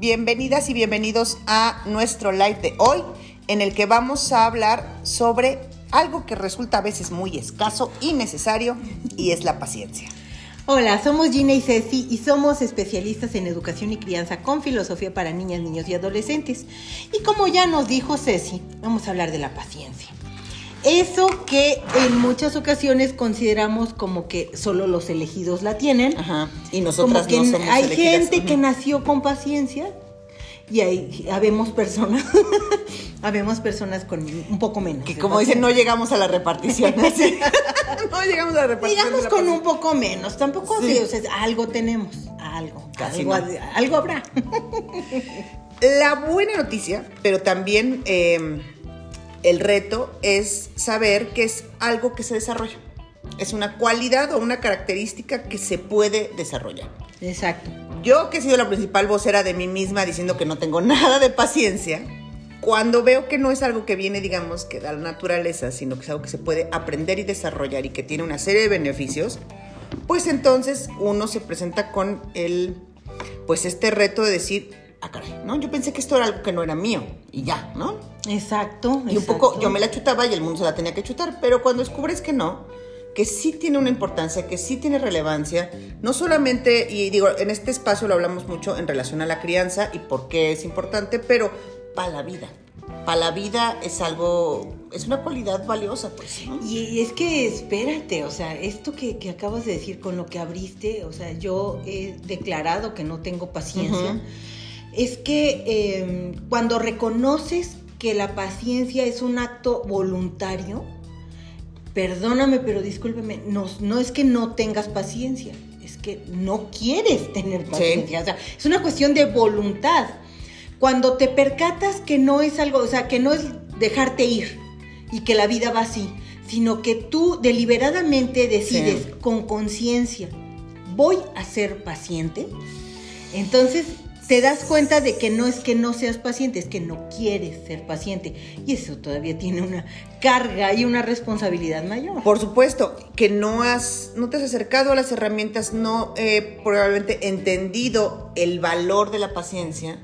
Bienvenidas y bienvenidos a nuestro live de hoy, en el que vamos a hablar sobre algo que resulta a veces muy escaso y necesario, y es la paciencia. Hola, somos Gina y Ceci y somos especialistas en educación y crianza con filosofía para niñas, niños y adolescentes. Y como ya nos dijo Ceci, vamos a hablar de la paciencia. Eso que en muchas ocasiones consideramos como que solo los elegidos la tienen. Ajá. Y que no somos hay elegidas. gente que nació con paciencia y hay habemos personas habemos personas con un poco menos. Que como dicen, no llegamos a la repartición. no llegamos a la repartición. la con un poco menos, tampoco Sí. sí, o sea, algo tenemos, algo, Casi algo, no. algo habrá. La buena noticia, pero también eh, el reto es saber que es algo que se desarrolla. Es una cualidad o una característica que se puede desarrollar. Exacto. Yo, que he sido la principal vocera de mí misma diciendo que no tengo nada de paciencia, cuando veo que no es algo que viene, digamos, que da la naturaleza, sino que es algo que se puede aprender y desarrollar y que tiene una serie de beneficios, pues entonces uno se presenta con el, pues este reto de decir, ah, caray, ¿no? Yo pensé que esto era algo que no era mío y ya, ¿no? Exacto. Y un poco, yo me la chutaba y el mundo se la tenía que chutar, pero cuando descubres que no, que sí tiene una importancia, que sí tiene relevancia, no solamente, y digo, en este espacio lo hablamos mucho en relación a la crianza y por qué es importante, pero para la vida. Para la vida es algo, es una cualidad valiosa, pues. ¿no? Y es que espérate, o sea, esto que, que acabas de decir con lo que abriste, o sea, yo he declarado que no tengo paciencia. Es que eh, cuando reconoces que la paciencia es un acto voluntario, perdóname, pero discúlpeme, no, no es que no tengas paciencia, es que no quieres tener paciencia, o sea, es una cuestión de voluntad. Cuando te percatas que no es algo, o sea, que no es dejarte ir y que la vida va así, sino que tú deliberadamente decides Sí. con conciencia, voy a ser paciente, entonces te das cuenta de que no es que no seas paciente, es que no quieres ser paciente. Y eso todavía tiene una carga y una responsabilidad mayor. Por supuesto, que no has, no te has acercado a las herramientas, no he probablemente entendido el valor de la paciencia,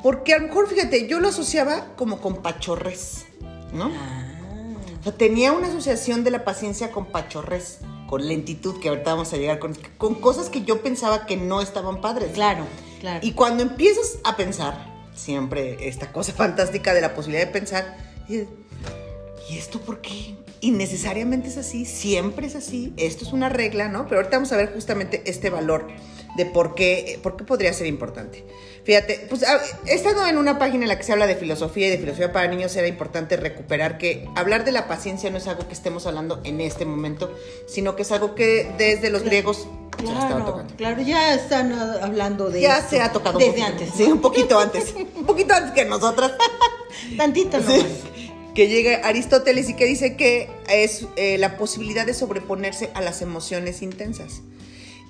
porque a lo mejor, fíjate, yo lo asociaba como con pachorres, ¿no? Ah, O sea, tenía una asociación de la paciencia con pachorres, con lentitud, que ahorita vamos a llegar con, con cosas que yo pensaba que no estaban padres. claro, claro. Y cuando empiezas a pensar, siempre esta cosa fantástica de la posibilidad de pensar, y, ¿y esto por qué? Y necesariamente es así, siempre es así, esto es una regla, ¿no? Pero ahorita vamos a ver justamente este valor de por qué, por qué podría ser importante. Fíjate, pues ah, estando en una página en la que se habla de filosofía y de filosofía para niños, era importante recuperar que hablar de la paciencia no es algo que estemos hablando en este momento, sino que es algo que desde los griegos Claro, tocando. claro, ya están hablando de Ya esto se ha tocado un desde poquito. antes. Sí, ¿no? un poquito antes. un poquito antes que nosotras. Tantito Sí. nomás. Que llega Aristóteles y que dice que es eh, la posibilidad de sobreponerse a las emociones intensas.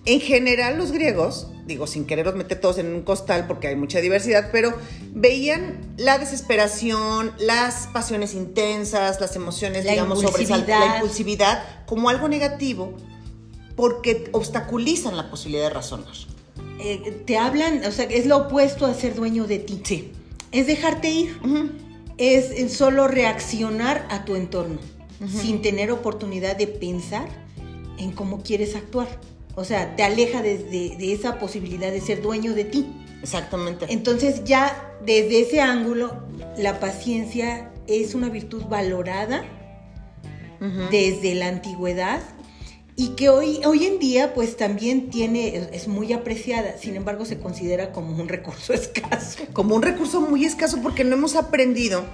En general, los griegos, digo, sin quererlos meter todos en un costal porque hay mucha diversidad, pero veían la desesperación, las pasiones intensas, las emociones, La digamos, sobresal- impulsividad. la impulsividad como algo negativo porque obstaculizan la posibilidad de razonar. Eh, te hablan, o sea, es lo opuesto a ser dueño de ti. Sí. Es dejarte ir. Es solo reaccionar a tu entorno, sin tener oportunidad de pensar en cómo quieres actuar. O sea, te aleja de, de- de esa posibilidad de ser dueño de ti. Exactamente. Entonces ya desde ese ángulo, la paciencia es una virtud valorada desde la antigüedad y que hoy, hoy en día pues también tiene, es- muy apreciada, sin embargo se considera como un recurso escaso. como un recurso muy escaso porque no hemos aprendido.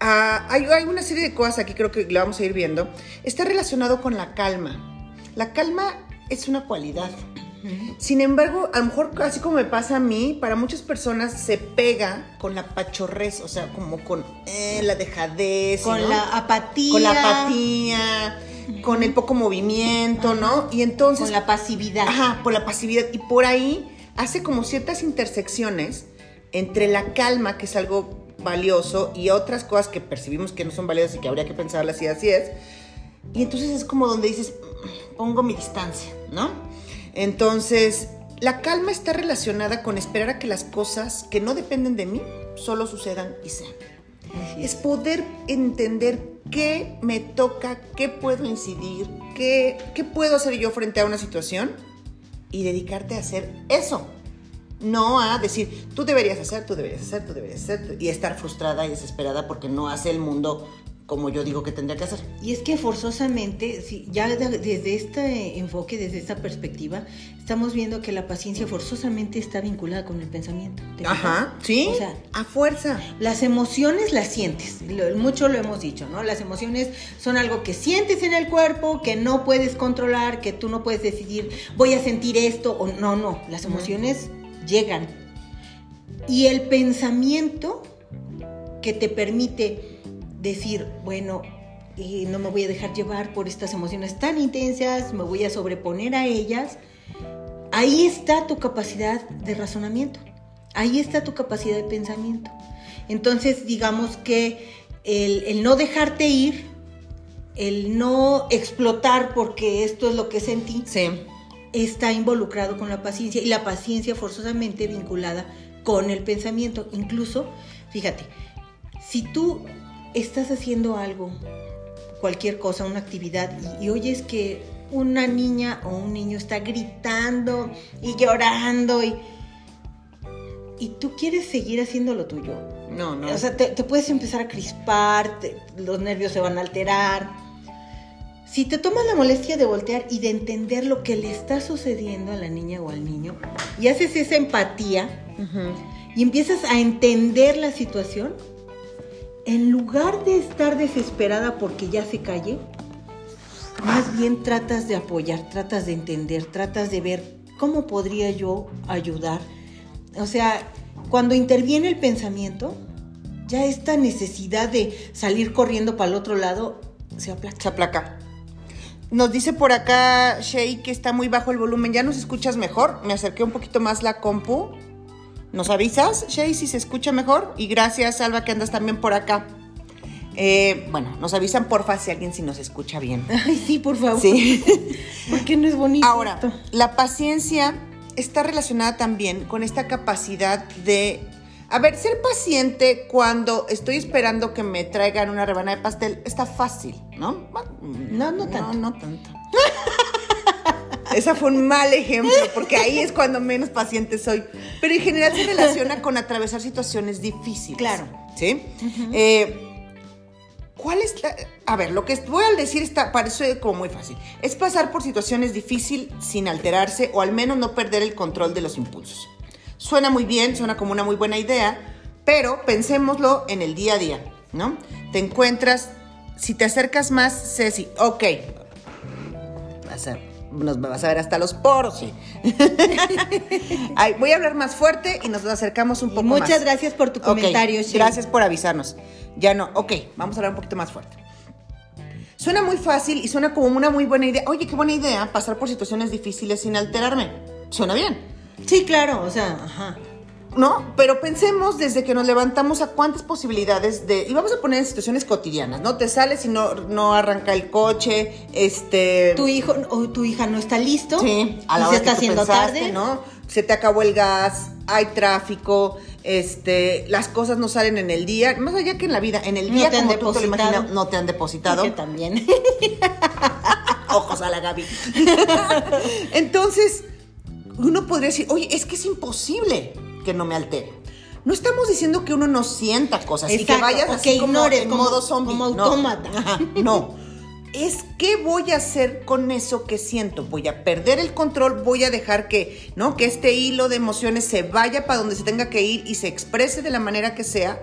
a- hay, hay una serie de cosas aquí, creo que lo vamos a ir viendo. Está relacionado con la calma. La calma es una cualidad. Sin embargo, a lo mejor, así como me pasa a mí, para muchas personas se pega con la pachorrez, o sea, como con eh, la dejadez. Con ¿no? la apatía. Con la apatía, con el poco movimiento, ¿no? Y entonces Con la pasividad. Ajá, por la pasividad. Y por ahí hace como ciertas intersecciones entre la calma, que es algo valioso, y otras cosas que percibimos que no son valiosas y que habría que pensarlas y así es. Y entonces es como donde dices, "Mm, pongo mi distancia, ¿no? Entonces, La calma está relacionada con esperar a que las cosas que no dependen de mí solo sucedan y sean. Es poder entender qué me toca, qué puedo incidir, qué, qué puedo hacer yo frente a una situación y dedicarte a hacer eso. No a decir, tú deberías hacer, tú deberías hacer, tú deberías hacer, y estar frustrada y desesperada porque no hace el mundo como yo digo que tendría que hacer. Y es que forzosamente, si ya desde este enfoque, desde esta perspectiva, estamos viendo que la paciencia forzosamente está vinculada con el pensamiento. Ajá, sí. O sea, a fuerza. Las emociones las sientes, mucho lo hemos dicho, ¿no? Las emociones son algo que sientes en el cuerpo, que no puedes controlar, que tú no puedes decidir, voy a sentir esto o no, no. Las emociones llegan. Y el pensamiento que te permite decir, bueno, y no me voy a dejar llevar por estas emociones tan intensas, me voy a sobreponer a ellas. Ahí está tu capacidad de razonamiento, ahí está tu capacidad de pensamiento. Entonces, digamos que el, no dejarte ir, el no explotar porque esto es lo que sentí, está involucrado con la paciencia y la paciencia forzosamente vinculada con el pensamiento. Incluso, fíjate, si tú estás haciendo algo, cualquier cosa, una actividad, y, oyes que una niña o un niño está gritando y llorando y, y tú quieres seguir haciendo lo tuyo. No, no. O sea, te, puedes empezar a crispar, los nervios se van a alterar. Si te tomas la molestia de voltear y de entender lo que le está sucediendo a la niña o al niño y haces esa empatía y empiezas a entender la situación, en lugar de estar desesperada porque ya se calle, más bien tratas de apoyar, tratas de entender, tratas de ver cómo podría yo ayudar. O sea, cuando interviene el pensamiento, ya esta necesidad de salir corriendo para el otro lado se aplaca. Se aplaca. Nos dice por acá Shay que está muy bajo el volumen. ¿Ya nos escuchas mejor? Me acerqué un poquito más la compu. ¿Nos avisas, Shay, si se escucha mejor? Y gracias, Alba, que andas también por acá. Eh, bueno, nos avisan porfa si alguien si nos escucha bien. Ay, sí, por favor. Sí. Porque no es bonito. Ahora, la paciencia está relacionada también con esta capacidad de. A ver, ser paciente cuando estoy esperando que me traigan una rebanada de pastel está fácil, ¿no? No, no tanto. No, no tanto. Esa fue un mal ejemplo, porque ahí es cuando menos paciente soy. Pero en general se relaciona con atravesar situaciones difíciles. Claro. ¿Sí? eh, ¿Cuál es la.? A ver, lo que voy a decir está, parece como muy fácil. Es pasar por situaciones difíciles sin alterarse o al menos no perder el control de los impulsos. Suena muy bien, suena como una muy buena idea, pero pensémoslo en el día a día, ¿no? Te encuentras, si te acercas más, Ceci, ok, a nos vas a ver hasta los poros. Sí. voy a hablar más fuerte y nos acercamos un poco más. Muchas gracias por tu comentario. Gracias por avisarnos. Ya no, ok, vamos a hablar un poquito más fuerte. Suena muy fácil y suena como una muy buena idea. Oye, qué buena idea pasar por situaciones difíciles sin alterarme. Suena bien. Sí, claro, o sea, ajá. ¿No? Pero pensemos desde que nos levantamos a cuántas posibilidades de, y vamos a poner en situaciones cotidianas, ¿no? Te sales y no, no arranca el coche, este... Tu hijo o tu hija no está listo. Sí, a la hora se está haciendo tarde. ¿no? Se te acabó el gas, hay tráfico, este, las cosas no salen en el día, más allá que en la vida, en el día como tú te lo imaginas, no te han depositado. Yo también. Ojos a la Gaby. Entonces, uno podría decir, oye, es que es imposible que no me altere. No estamos diciendo que uno no sienta cosas y que vayas así como en modo zombie. Como autómata. No. Es qué voy a hacer con eso que siento. Voy a perder el control, voy a dejar que, ¿no? Que este hilo de emociones se vaya para donde se tenga que ir y se exprese de la manera que sea.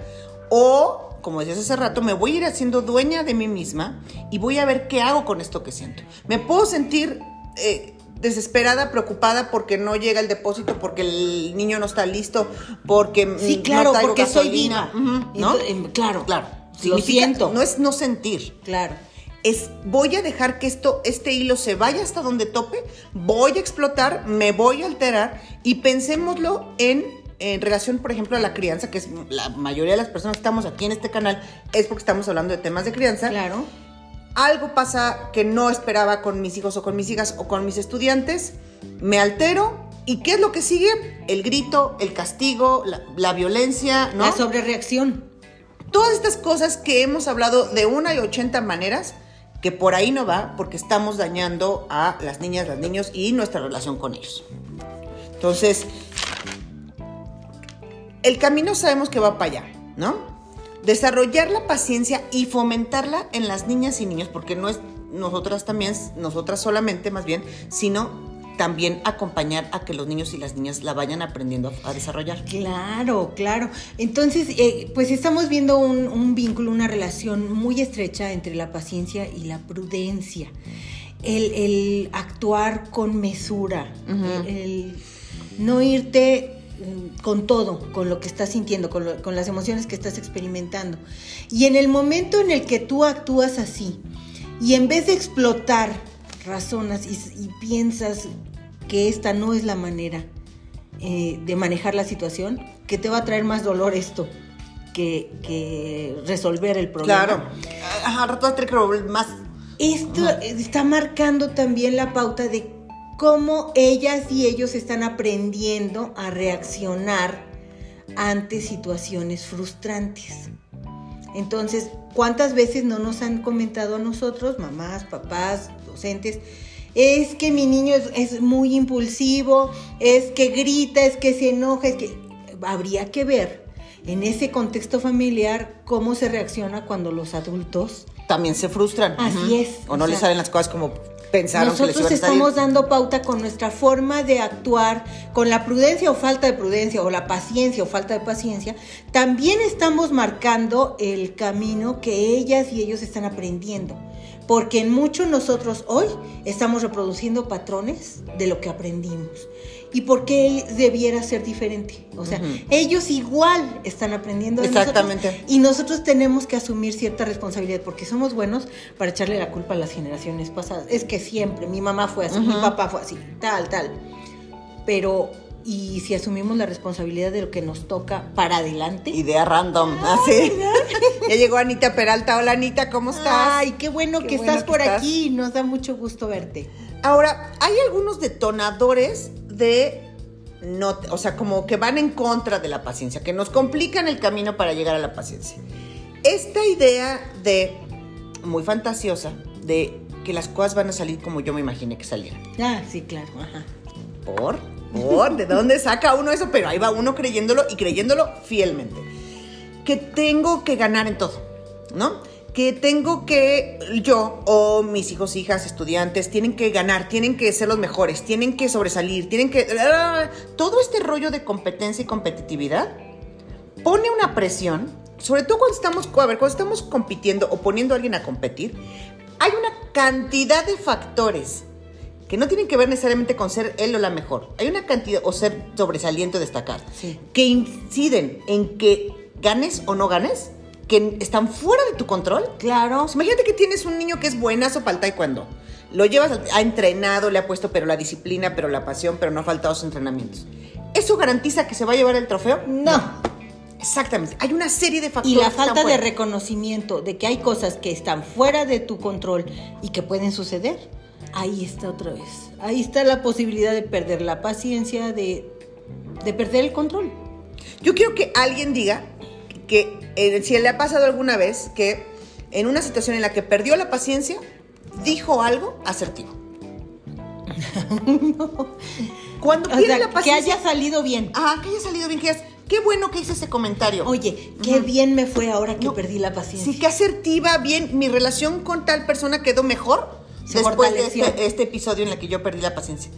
O, como decías hace rato, me voy a ir haciendo dueña de mí misma y voy a ver qué hago con esto que siento. Me puedo sentir eh, desesperada, preocupada porque no llega el depósito, porque el niño no está listo, porque sí, claro, porque soy viva, ¿no? claro, claro. Lo siento. No es no sentir. Claro. Es voy a dejar que esto, este hilo se vaya hasta donde tope, voy a explotar, me voy a alterar y pensémoslo en en relación, por ejemplo, a la crianza, que es la mayoría de las personas que estamos aquí en este canal, es porque estamos hablando de temas de crianza. Claro algo pasa que no esperaba con mis hijos o con mis hijas o con mis estudiantes, me altero ¿Y qué es lo que sigue? El grito, el castigo, la, la violencia, ¿no? La sobrereacción. Todas estas cosas que hemos hablado de una y ochenta maneras, que por ahí no va, porque estamos dañando a las niñas, los niños y nuestra relación con ellos. Entonces, el camino sabemos que va para allá, ¿no? Desarrollar la paciencia y fomentarla en las niñas y niños, porque no es nosotras también, nosotras solamente más bien, sino también acompañar a que los niños y las niñas la vayan aprendiendo a, a desarrollar. Claro, claro. Entonces, eh, pues estamos viendo un, un, vínculo, una relación muy estrecha entre la paciencia y la prudencia. El, el actuar con mesura, uh -huh. el, el, no irte con todo, con lo que estás sintiendo, con, lo, con las emociones que estás experimentando. Y en el momento en el que tú actúas así, y en vez de explotar razonas y, y, piensas que esta no es la manera eh, de manejar la situación, que te va a traer más dolor esto que, que resolver el problema. Claro, a rato va a más. Esto Ajá. está marcando también la pauta de cómo ellas y ellos están aprendiendo a reaccionar ante situaciones frustrantes. Entonces, ¿cuántas veces no nos han comentado a nosotros, mamás, papás, docentes, es que mi niño es, es, muy impulsivo, es que grita, es que se enoja, es que habría que ver en ese contexto familiar cómo se reacciona cuando los adultos también se frustran. Así uh -huh. es. O no sea, les salen las cosas como pensaron nosotros que les iban a estamos dando pauta con nuestra forma de actuar, con la prudencia o falta de prudencia, o la paciencia o falta de paciencia, también estamos marcando el camino que ellas y ellos están aprendiendo porque en mucho nosotros hoy estamos reproduciendo patrones de lo que aprendimos. ¿Y por qué debiera ser diferente? O sea, uh -huh. ellos igual están aprendiendo de Exactamente. nosotros y nosotros tenemos que asumir cierta responsabilidad porque somos buenos para echarle la culpa a las generaciones pasadas. Es que siempre, mi mamá fue así, uh -huh. mi papá fue así, tal, tal. Pero y si asumimos la responsabilidad de lo que nos toca para adelante. Idea random, así. ya llegó Anita Peralta. Hola Anita, ¿cómo estás? Ay, qué bueno qué que bueno estás que por estás. aquí. Nos da mucho gusto verte. Ahora, hay algunos detonadores de no, o sea, como que van en contra de la paciencia, que nos complican el camino para llegar a la paciencia. Esta idea de muy fantasiosa de que las cosas van a salir como yo me imaginé que salieran. Ah, sí, claro, ajá. ¿Por? ¿Por? ¿De dónde saca uno eso? Pero ahí va uno creyéndolo y creyéndolo fielmente. Que tengo que ganar en todo, ¿no? Que tengo que, yo o mis hijos, hijas, estudiantes, tienen que ganar, tienen que ser los mejores, tienen que sobresalir, tienen que... Todo este rollo de competencia y competitividad pone una presión, sobre todo cuando estamos, a ver, cuando estamos compitiendo o poniendo a alguien a competir, hay una cantidad de factores que no tienen que ver necesariamente con ser él o la mejor. Hay una cantidad, o ser sobresaliente o destacar, sí. que inciden en que ganes o no ganes, que están fuera de tu control. Claro. Pues imagínate que tienes un niño que es buenazo para el taekwondo. Lo llevas, ha entrenado, le ha puesto pero la disciplina, pero la pasión, pero no ha faltado sus entrenamientos. ¿Eso garantiza que se va a llevar el trofeo? No. no. Exactamente. Hay una serie de factores. Y la falta de reconocimiento de que hay cosas que están fuera de tu control y que pueden suceder ahí está otra vez. Ahí está la posibilidad de perder la paciencia, de, de perder el control. Yo quiero que alguien diga que eh, si le ha pasado alguna vez que en una situación en la que perdió la paciencia, dijo algo asertivo. no. Cuando pierde o sea, la paciencia. Que haya salido bien. Ajá, que haya salido bien, que. Qué bueno que hice ese comentario. Oye, qué uh -huh. bien me fue ahora que no, perdí la paciencia. Sí, qué asertiva, bien. Mi relación con tal persona quedó mejor se después de este, este, episodio en el que yo perdí la paciencia.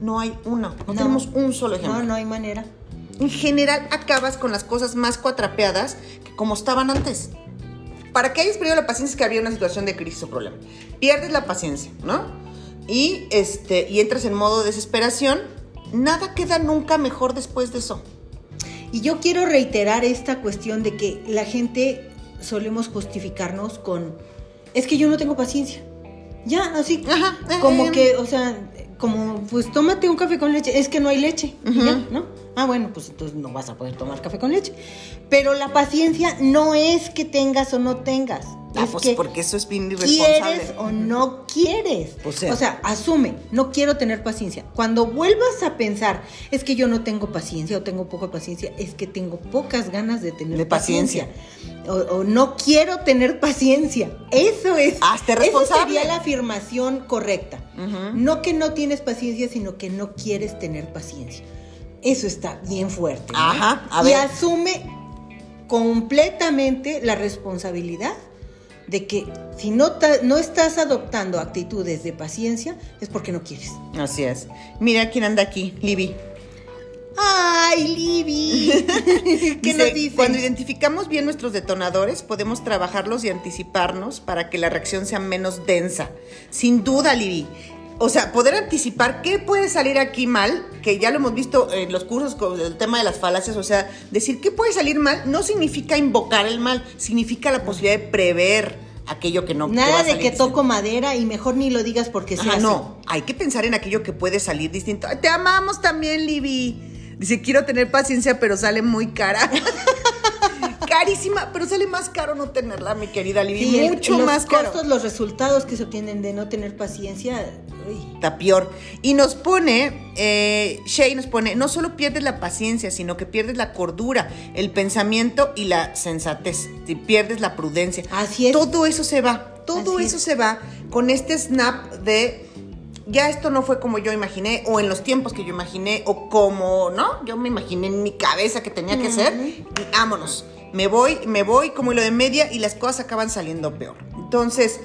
No hay uno, no, no, tenemos un solo ejemplo. No, no hay manera. En general acabas con las cosas más cuatrapeadas que como estaban antes. Para que hayas perdido la paciencia es que había una situación de crisis o problema. Pierdes la paciencia, ¿no? Y, este, y entras en modo de desesperación. Nada queda nunca mejor después de eso. Y yo quiero reiterar esta cuestión de que la gente solemos justificarnos con, es que yo no tengo paciencia. Ya, así, Ajá, como eh, que, o sea, como, pues tómate un café con leche, es que no hay leche, uh -huh. ya, ¿no? Ah, bueno, pues entonces no vas a poder tomar café con leche. Pero la paciencia no es que tengas o no tengas. Ah, es pues que porque eso es bien irresponsable. ¿Quieres o no quieres? Pues sea. O sea, asume, no quiero tener paciencia. Cuando vuelvas a pensar, es que yo no tengo paciencia o tengo poca paciencia, es que tengo pocas ganas de tener De paciencia. paciencia. O, o no quiero tener paciencia. Eso es. Hazte Esa responsable. sería la afirmación correcta. No que no tienes paciencia, sino que no quieres tener paciencia. Eso está bien fuerte. ¿no? Ajá, a y ver. asume completamente la responsabilidad de que si no, no estás adoptando actitudes de paciencia es porque no quieres. Así es. Mira quién anda aquí, Libby. ¡Ay, Libby! ¿Qué nos dice? Cuando identificamos bien nuestros detonadores, podemos trabajarlos y anticiparnos para que la reacción sea menos densa. Sin duda, Libby. O sea, poder anticipar qué puede salir aquí mal, que ya lo hemos visto en los cursos con el tema de las falacias, o sea, decir qué puede salir mal no significa invocar el mal, significa la posibilidad de prever aquello que no Nada de que toco madera y mejor ni lo digas porque se hace. no, hay que pensar en aquello que puede salir distinto. Te amamos también, Libby. Dice, quiero tener paciencia, pero sale muy cara. Carísima, pero sale más caro no tenerla, mi querida Libby. Sí, el- Mucho los más caro. costos, los resultados que se obtienen de no tener paciencia. uy. Está peor. Y nos pone, eh, Shay nos pone, no solo pierdes la paciencia, sino que pierdes la cordura, el pensamiento y la sensatez. Te pierdes la prudencia. Así es. Todo eso se va, todo Así eso es. se va con este snap de ya esto no fue como yo imaginé, o en los tiempos que yo imaginé, o como, ¿no? Yo me imaginé en mi cabeza que tenía que ser, y vámonos. Me voy, me voy como hilo de media y las cosas acaban saliendo peor. Entonces,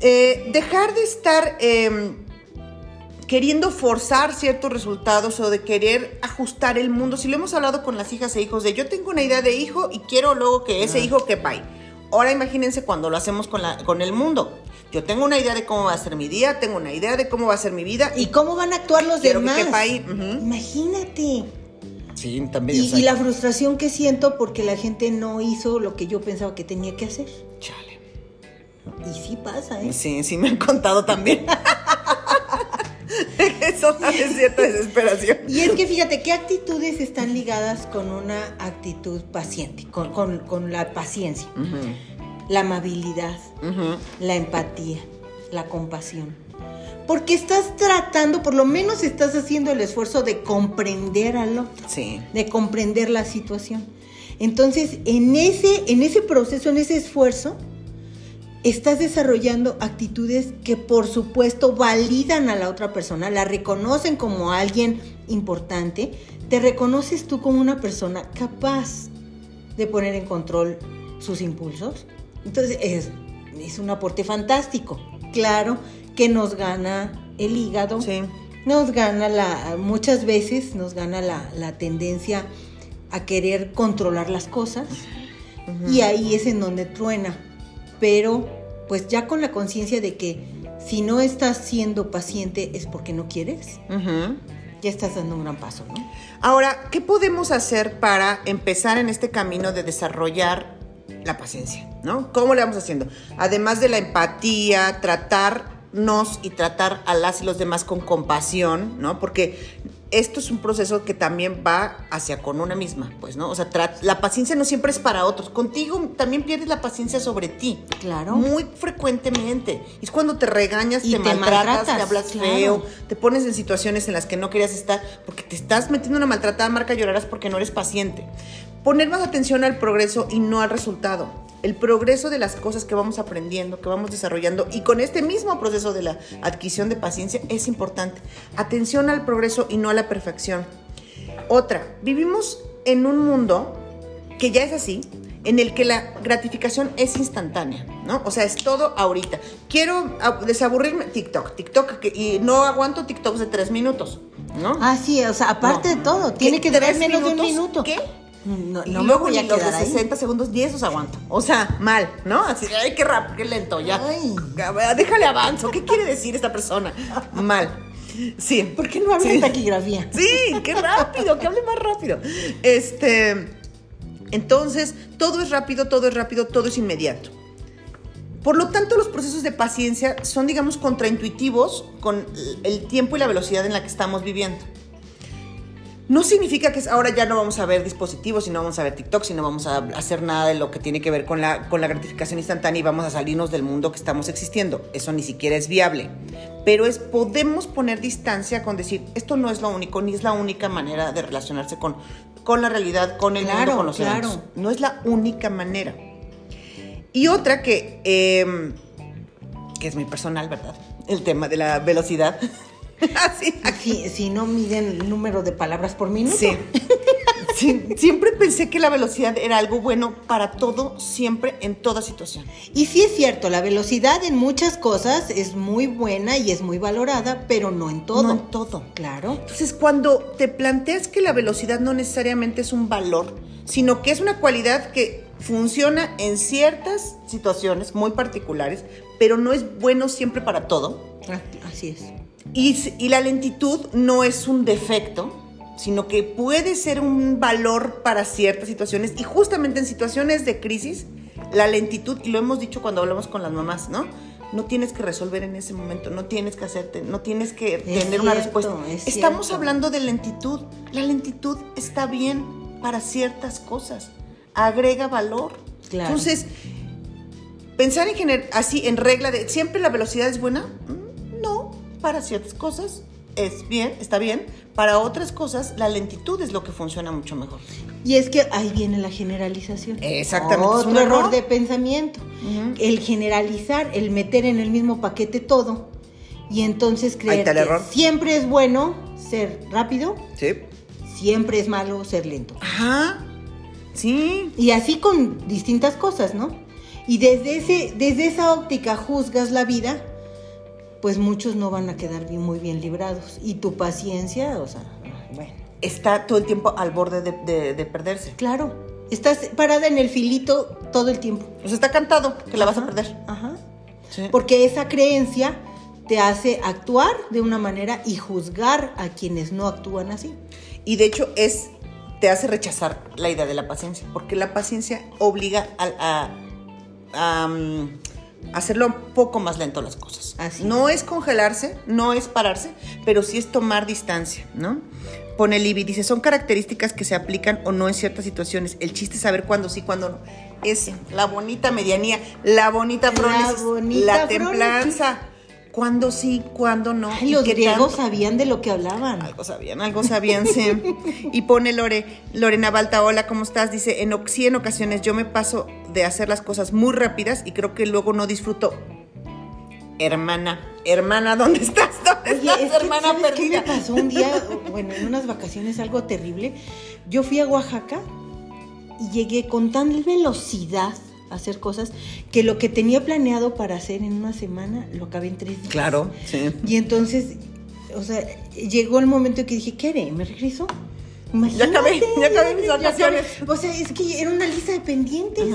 eh, dejar de estar eh, queriendo forzar ciertos resultados o de querer ajustar el mundo. Si lo hemos hablado con las hijas e hijos de yo tengo una idea de hijo y quiero luego que ese hijo que vaya. Ahora imagínense cuando lo hacemos con, la, con el mundo. Yo tengo una idea de cómo va a ser mi día, tengo una idea de cómo va a ser mi vida ¿Y cómo van a actuar los que demás? Imagínate. Sí, también. Y, y la frustración que siento porque la gente no hizo lo que yo pensaba que tenía que hacer. Chale. Y sí pasa, ¿eh? Sí, sí me han contado también. Eso es cierta desesperación. Y es que fíjate, ¿qué actitudes están ligadas con una actitud paciente, con, con- con la paciencia? La amabilidad, la empatía, la compasión. Porque estás tratando, por lo menos estás haciendo el esfuerzo de comprender al otro, Sí. de comprender la situación. Entonces, en ese, en ese proceso, en ese esfuerzo, estás desarrollando actitudes que por supuesto validan a la otra persona, la reconocen como alguien importante, te reconoces tú como una persona capaz de poner en control sus impulsos. Entonces es, es un aporte fantástico. Claro que nos gana el hígado, Sí. nos gana la, muchas veces nos gana la, la tendencia a querer controlar las cosas y ahí es en donde truena. Pero pues ya con la conciencia de que si no estás siendo paciente es porque no quieres, ya estás dando un gran paso, ¿no? Ahora, ¿qué podemos hacer para empezar en este camino de desarrollar la paciencia? ¿No? ¿Cómo le vamos haciendo? Además de la empatía, y tratar a las y los demás con compasión, ¿no? Porque esto es un proceso que también va hacia con una misma, pues, ¿no? O sea, la paciencia no siempre es para otros. Contigo también pierdes la paciencia sobre ti. Claro. Muy frecuentemente. Es cuando te regañas, Y te, te maltratas, maltratas, te hablas claro. feo, te pones en situaciones en las que no querías estar porque te estás metiendo una maltratada marca llorarás porque no eres paciente. Poner más atención al progreso y no al resultado. El progreso de las cosas que vamos aprendiendo, que vamos desarrollando y con este mismo proceso de la adquisición de paciencia es importante. Atención al progreso y no a la perfección. Otra, vivimos en un mundo que ya es así, en el que la gratificación es instantánea, ¿no? O sea, es todo ahorita. Quiero ah, desaburrirme, TikTok, TikTok, que- y no aguanto TikToks de tres minutos, ¿no? Ah, sí, o sea, aparte No. de todo, tiene que durar ¿Tres menos de un minuto. ¿Qué? No, y no me luego voy a los de quedar ahí. 60 segundos, 10 los aguanto. O sea, mal, ¿no? Así, ay, qué rápido, qué lento, ya. Ay. Déjale avanzo. ¿Qué quiere decir esta persona? Mal. Sí. ¿Por qué no habla Sí. de taquigrafía? Sí, qué rápido, que hable más rápido. Este, entonces, todo es rápido, todo es rápido, todo es inmediato. Por lo tanto, los procesos de paciencia son, digamos, contraintuitivos con el tiempo y la velocidad en la que estamos viviendo. No significa que ahora ya no vamos a ver dispositivos, y no vamos a ver TikTok, si no vamos a hacer nada de lo que tiene que ver con la, con la gratificación instantánea y vamos a salirnos del mundo que estamos existiendo. Eso ni siquiera es viable. Pero es, podemos poner distancia con decir, esto no es lo único, ni es la única manera de relacionarse con, con la realidad, con el mundo, con los claro. No es la única manera. Y otra que, em, que es muy personal, ¿verdad? El tema de la velocidad. Así. Si, si, no miden el número de palabras por minuto. Sí. Siempre pensé que la velocidad era algo bueno para todo, siempre, en toda situación. Y sí es cierto, la velocidad en muchas cosas es muy buena y es muy valorada, pero no en todo. No en todo. Claro. Entonces, cuando te planteas que la velocidad no necesariamente es un valor, sino que es una cualidad que funciona en ciertas situaciones muy particulares, pero no es bueno siempre para todo. Así es. Y, la lentitud no es un defecto, sino que puede ser un valor para ciertas situaciones. Y justamente en situaciones de crisis, la lentitud, y lo hemos dicho cuando hablamos con las mamás, ¿no? No tienes que resolver en ese momento, no tienes que hacerte, no tienes que tener una respuesta. Estamos hablando de lentitud. La lentitud está bien para ciertas cosas. Agrega valor. Entonces, pensar en general, así en regla de siempre la velocidad es buena, para ciertas cosas es bien, está bien. Para otras cosas, la lentitud es lo que funciona mucho mejor. Y es que ahí viene la generalización. Exactamente. Otro error? de pensamiento. El generalizar, el meter en el mismo paquete todo. Y entonces creer que siempre es bueno ser rápido. Sí. Siempre es malo ser lento. Ajá. Sí. Y así con distintas cosas, ¿no? Y desde, ese, desde esa óptica juzgas la vida pues muchos no van a quedar bien, muy bien librados. Y tu paciencia, o sea, bueno. Está todo el tiempo al borde de, perderse. Claro. Estás parada en el filito todo el tiempo. O sea, está cantado que la vas a perder. Ajá. Porque esa creencia te hace actuar de una manera y juzgar a quienes no actúan así. Y de hecho es te hace rechazar la idea de la paciencia, porque la paciencia obliga a, a, mm, hacerlo un poco más lento las cosas. Así. No es congelarse, no es pararse, pero sí es tomar distancia, ¿no? Pone Libby, dice, son características que se aplican o no en ciertas situaciones. El chiste es saber cuándo sí, cuándo no. Es la bonita medianía, la bonita la, la templanza cuándo sí, cuándo no. los griegos sabían de lo que hablaban. Algo sabían, algo sabían, sí. y pone Lore, Lorena Balta, hola, ¿cómo estás? Dice, en, sí, en ocasiones yo me paso de hacer las cosas muy rápidas y creo que luego no disfruto. Hermana, hermana, ¿dónde estás? ¿Dónde estás, hermana perdida? ¿qué me pasó un día, bueno, en unas vacaciones algo terrible? Yo fui a Oaxaca y llegué con tal velocidad hacer cosas que lo que tenía planeado para hacer en una semana lo acabé en tres días. Claro, sí. Y entonces, o sea, llegó el momento en que dije, ¿qué haré? ¿Me regreso? ya acabé, ya acabé mis vacaciones. O sea, es que era una lista de pendientes.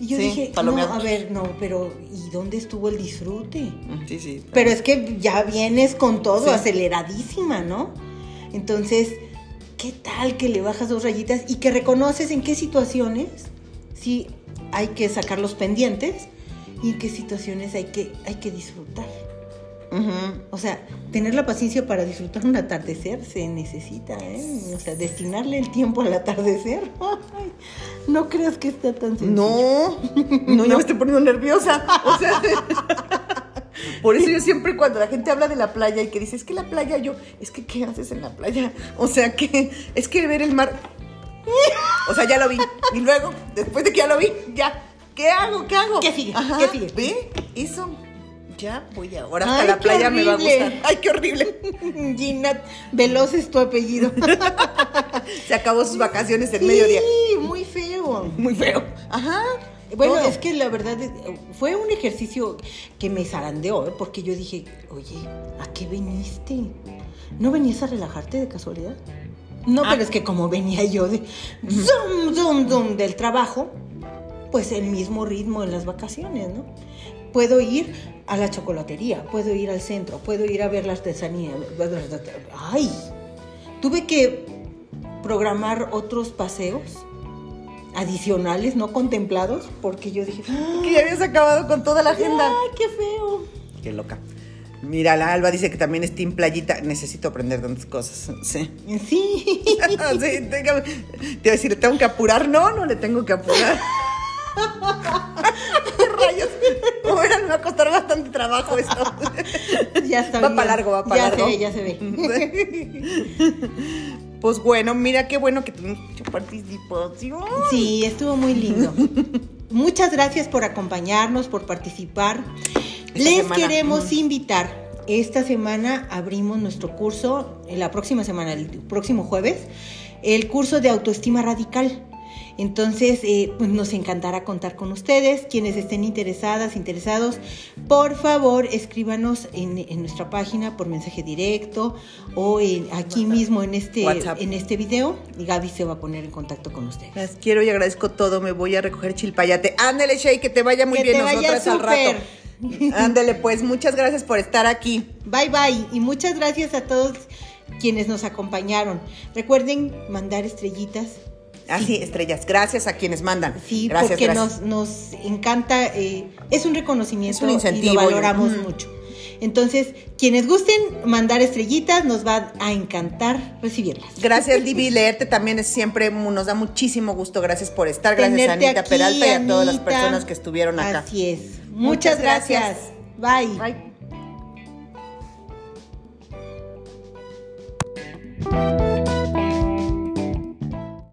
Y yo dije, no, a ver, no, pero ¿y dónde estuvo el disfrute? Sí, sí. Pero es que ya vienes con todo, aceleradísima, ¿no? Entonces, ¿qué tal que le bajas dos rayitas y que reconoces en qué situaciones sí hay que sacar los pendientes y en qué situaciones hay que, hay que disfrutar. O sea, tener la paciencia para disfrutar un atardecer se necesita, ¿eh? O sea, destinarle el tiempo al atardecer. no creas que está tan sencillo. No, no, ya me estoy poniendo nerviosa. O sea, por eso yo siempre cuando la gente habla de la playa y que dice, es que la playa, yo, es que ¿qué haces en la playa? O sea, que es que ver el mar o sea, ya lo vi. Y luego, después de que ya lo vi, ya. ¿Qué hago? ¿Qué hago? ¿Qué sigue? ¿Qué sigue? ¿Ve? Eso. Ya voy ahora hasta la playa me va a gustar. Ay, qué horrible. Gina Veloz es tu apellido. Se acabó sus vacaciones en mediodía. Sí, muy feo. Muy feo. Ajá. Bueno, es que la verdad fue un ejercicio que me zarandeó, ¿eh? porque yo dije, oye, ¿a qué viniste? ¿No venías a relajarte de casualidad? No, pero ah. es que como venía yo de zoom, zoom, zoom del trabajo, pues el mismo ritmo en las vacaciones, ¿no? Puedo ir a la chocolatería, puedo ir al centro, puedo ir a ver la artesanía. ¡Ay! Tuve que programar otros paseos adicionales, no contemplados, porque yo dije... Que ya habías acabado con toda la agenda. ¡Ay, qué feo! Qué loca. Mira, la Alba dice que también es Team Playita. Necesito aprender tantas cosas. Sí. Sí. sí tengo- te iba a decir, ¿le tengo que apurar? No, no le tengo que apurar. Rayos. Bueno, me va a costar bastante trabajo esto. Ya está Va bien. pa' largo, va pa' ya largo. se ve, ya se ve. Pues bueno, mira qué bueno que tuvimos mucha participación. Sí, estuvo muy lindo. Muchas gracias por acompañarnos, por participar. Les semana, queremos invitar. Esta semana abrimos nuestro curso, eh, la próxima semana, el próximo jueves, el curso de autoestima radical. Entonces, eh, pues nos encantará contar con ustedes. Quienes estén interesadas, interesados, por favor, escríbanos en, en nuestra página por mensaje directo o en- aquí mismo en este, WhatsApp. en este video y Gaby se va a poner en contacto con ustedes. Las quiero y agradezco todo. Me voy a recoger chilpayate. Ándale, Shay, que te vaya muy Que bien te vaya nosotras al rato. Ándale, pues muchas gracias por estar aquí. Bye bye y muchas gracias a todos quienes nos acompañaron. Recuerden mandar estrellitas. Así, estrellas. Gracias a quienes mandan. Sí, gracias, porque gracias. Nos, nos encanta, eh, es un reconocimiento Es un incentivo, y lo valoramos yo- mucho. Entonces, quienes gusten mandar estrellitas, nos va a encantar recibirlas. Gracias, Divi. Leerte también es siempre, nos da muchísimo gusto. Gracias por estar. Gracias a Anita aquí, Peralta y a todas las personas que estuvieron acá. Así es. Muchas Muchas, gracias. gracias. Bye. Bye.